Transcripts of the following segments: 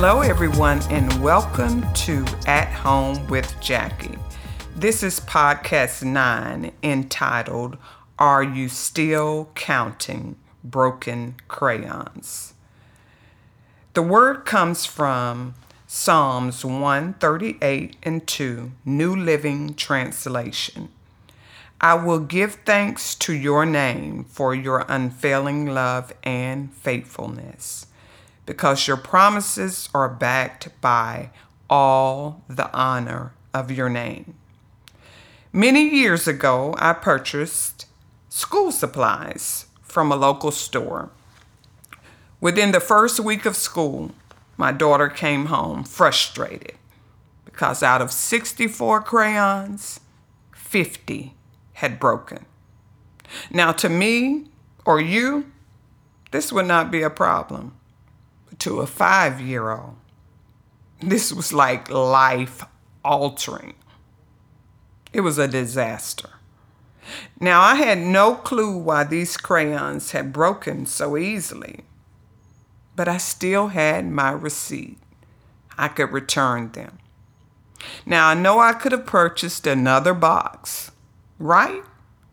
Hello, everyone, and welcome to At Home with Jackie. This is podcast nine entitled Are You Still Counting Broken Crayons? The word comes from Psalms 138 and 2, New Living Translation. I will give thanks to your name for your unfailing love and faithfulness, because your promises are backed by all the honor of your name. Many years ago, I purchased school supplies from a local store. Within the first week of school, my daughter came home frustrated because out of 64 crayons, 50 had broken. Now, to me or you, this would not be a problem. To a five year old, this was like life altering. It was a disaster. Now, I had no clue why these crayons had broken so easily, but I still had my receipt. I could return them. Now, I know I could have purchased another box, right?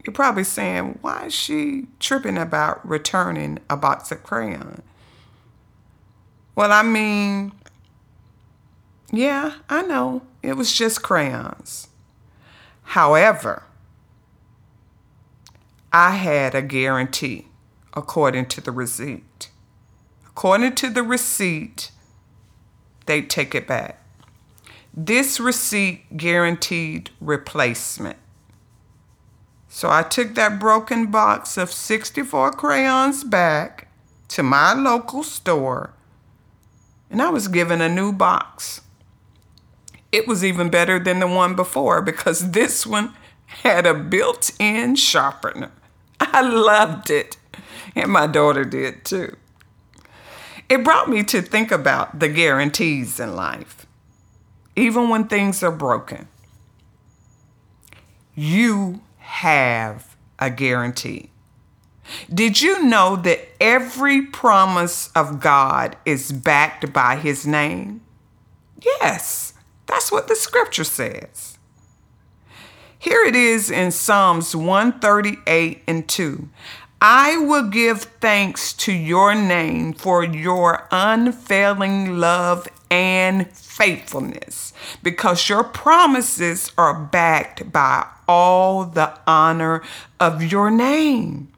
You're probably saying, why is she tripping about returning a box of crayons? Well, I mean, yeah, I know. It was just crayons. However, I had a guarantee according to the receipt. According to the receipt, they take it back. This receipt guaranteed replacement. So I took that broken box of 64 crayons back to my local store and I was given a new box. It was even better than the one before because this one had a built in sharpener. I loved it, and my daughter did too. It brought me to think about the guarantees in life, even when things are broken. You have a guarantee. Did you know that every promise of God is backed by his name? Yes. That's what the scripture says. Here it is in Psalms 138 and 2. I will give thanks to your name for your unfailing love and faithfulness, because your promises are backed by all the honor of your name.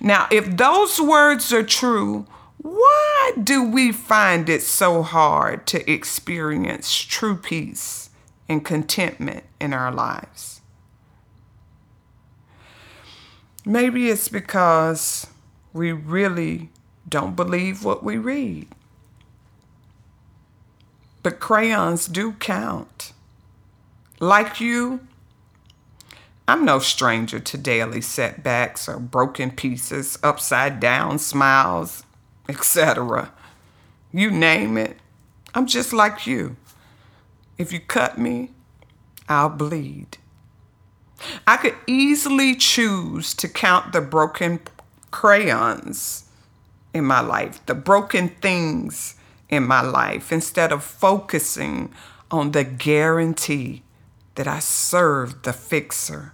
Now, if those words are true, why do we find it so hard to experience true peace and contentment in our lives? Maybe it's because we really don't believe what we read. But crayons do count. Like you, I'm no stranger to daily setbacks or broken pieces, upside down smiles, etc. You name it, I'm just like you. If you cut me, I'll bleed. I could easily choose to count the broken crayons in my life, the broken things in my life, instead of focusing on the guarantee that I serve the fixer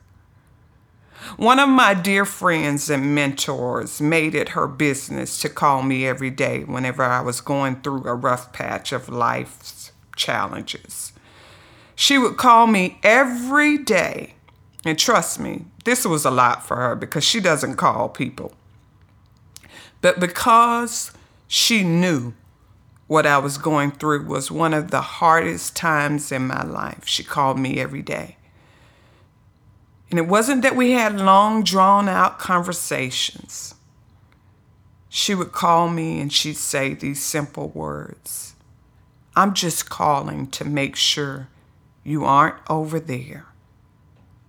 one of my dear friends and mentors made it her business to call me every day whenever I was going through a rough patch of life's challenges. She would call me every day, and trust me, this was a lot for her because she doesn't call people. But because she knew what I was going through was one of the hardest times in my life, she called me every day. And it wasn't that we had long, drawn out conversations. She would call me and she'd say these simple words I'm just calling to make sure you aren't over there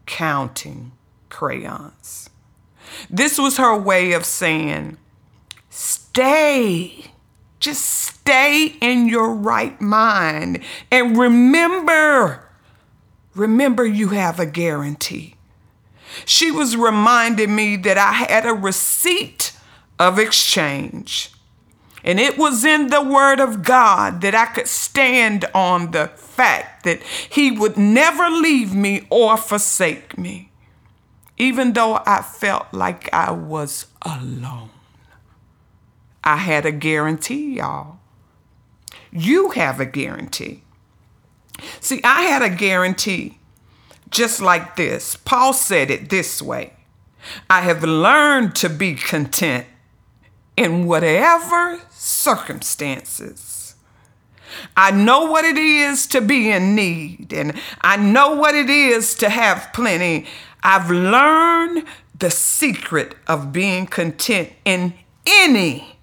counting crayons. This was her way of saying, stay. Just stay in your right mind. And remember, remember you have a guarantee. She was reminding me that I had a receipt of exchange. And it was in the Word of God that I could stand on the fact that He would never leave me or forsake me, even though I felt like I was alone. I had a guarantee, y'all. You have a guarantee. See, I had a guarantee just like this. Paul said it this way I have learned to be content in whatever circumstances. I know what it is to be in need, and I know what it is to have plenty. I've learned the secret of being content in any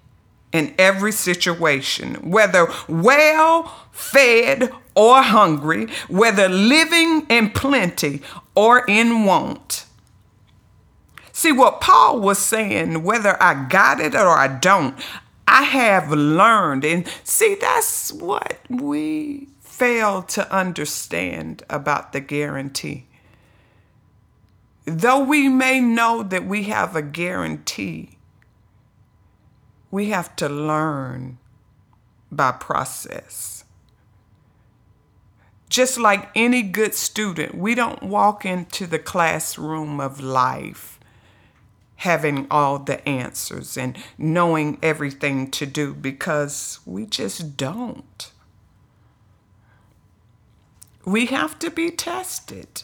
and every situation, whether well fed or hungry, whether living in plenty or in want. See, what Paul was saying, whether I got it or I don't, I have learned. And see, that's what we fail to understand about the guarantee. Though we may know that we have a guarantee, we have to learn by process. Just like any good student, we don't walk into the classroom of life having all the answers and knowing everything to do because we just don't. We have to be tested.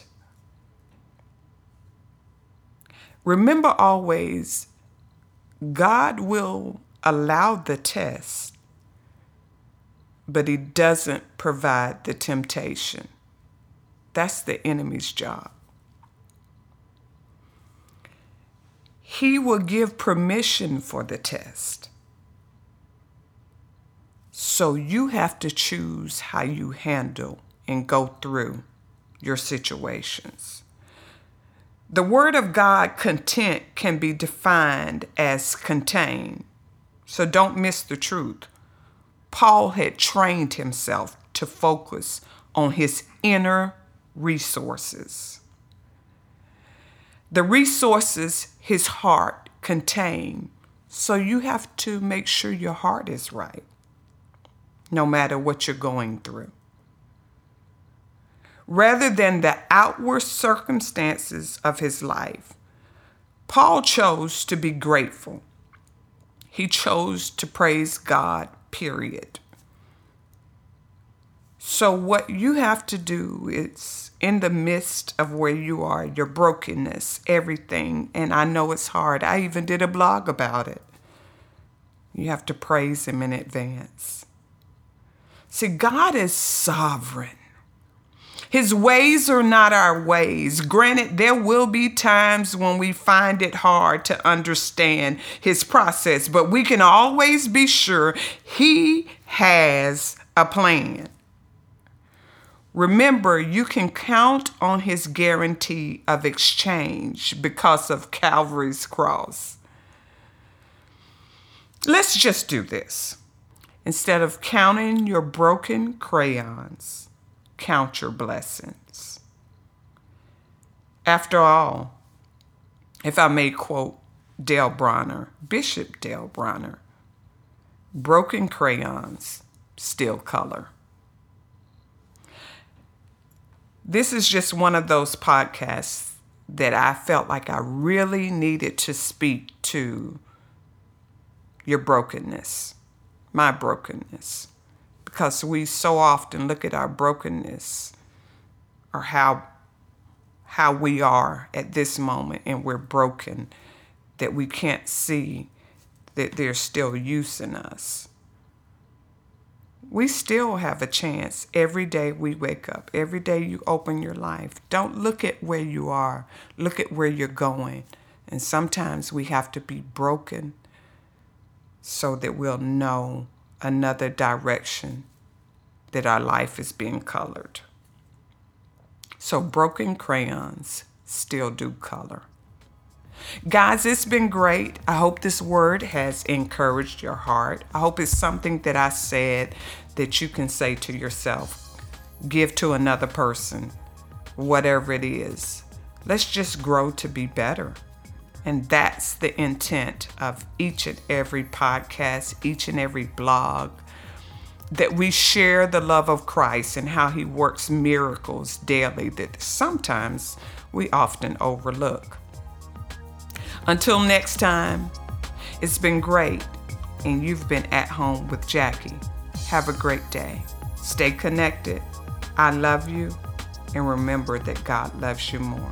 Remember always, God will allow the test, but He doesn't provide the temptation. That's the enemy's job. he will give permission for the test. So you have to choose how you handle and go through your situations. The Word of God, content, can be defined as contained. So don't miss the truth. Paul had trained himself to focus on his inner resources. The resources his heart contained. So you have to make sure your heart is right, no matter what you're going through. Rather than the outward circumstances of his life, Paul chose to be grateful. He chose to praise God, period. So, what you have to do is in the midst of where you are, your brokenness, everything, and I know it's hard. I even did a blog about it. You have to praise Him in advance. See, God is sovereign. His ways are not our ways. Granted, there will be times when we find it hard to understand His process, but we can always be sure He has a plan. Remember, you can count on his guarantee of exchange because of Calvary's cross. Let's just do this. Instead of counting your broken crayons, count your blessings. After all, if I may quote Dale Bronner, Bishop Dale Bronner, broken crayons still color. This is just one of those podcasts that I felt like I really needed to speak to your brokenness, my brokenness, because we so often look at our brokenness or how how we are at this moment and we're broken that we can't see that there's still use in us we still have a chance every day we wake up, every day you open your life. Don't look at where you are, look at where you're going. And sometimes we have to be broken so that we'll know another direction that our life is being colored. So, broken crayons still do color. Guys, it's been great. I hope this word has encouraged your heart. I hope it's something that I said that you can say to yourself, give to another person, whatever it is. Let's just grow to be better. And that's the intent of each and every podcast, each and every blog, that we share the love of Christ and how he works miracles daily that sometimes we often overlook. Until next time, it's been great, and you've been at home with Jackie. Have a great day. Stay connected. I love you, and remember that God loves you more.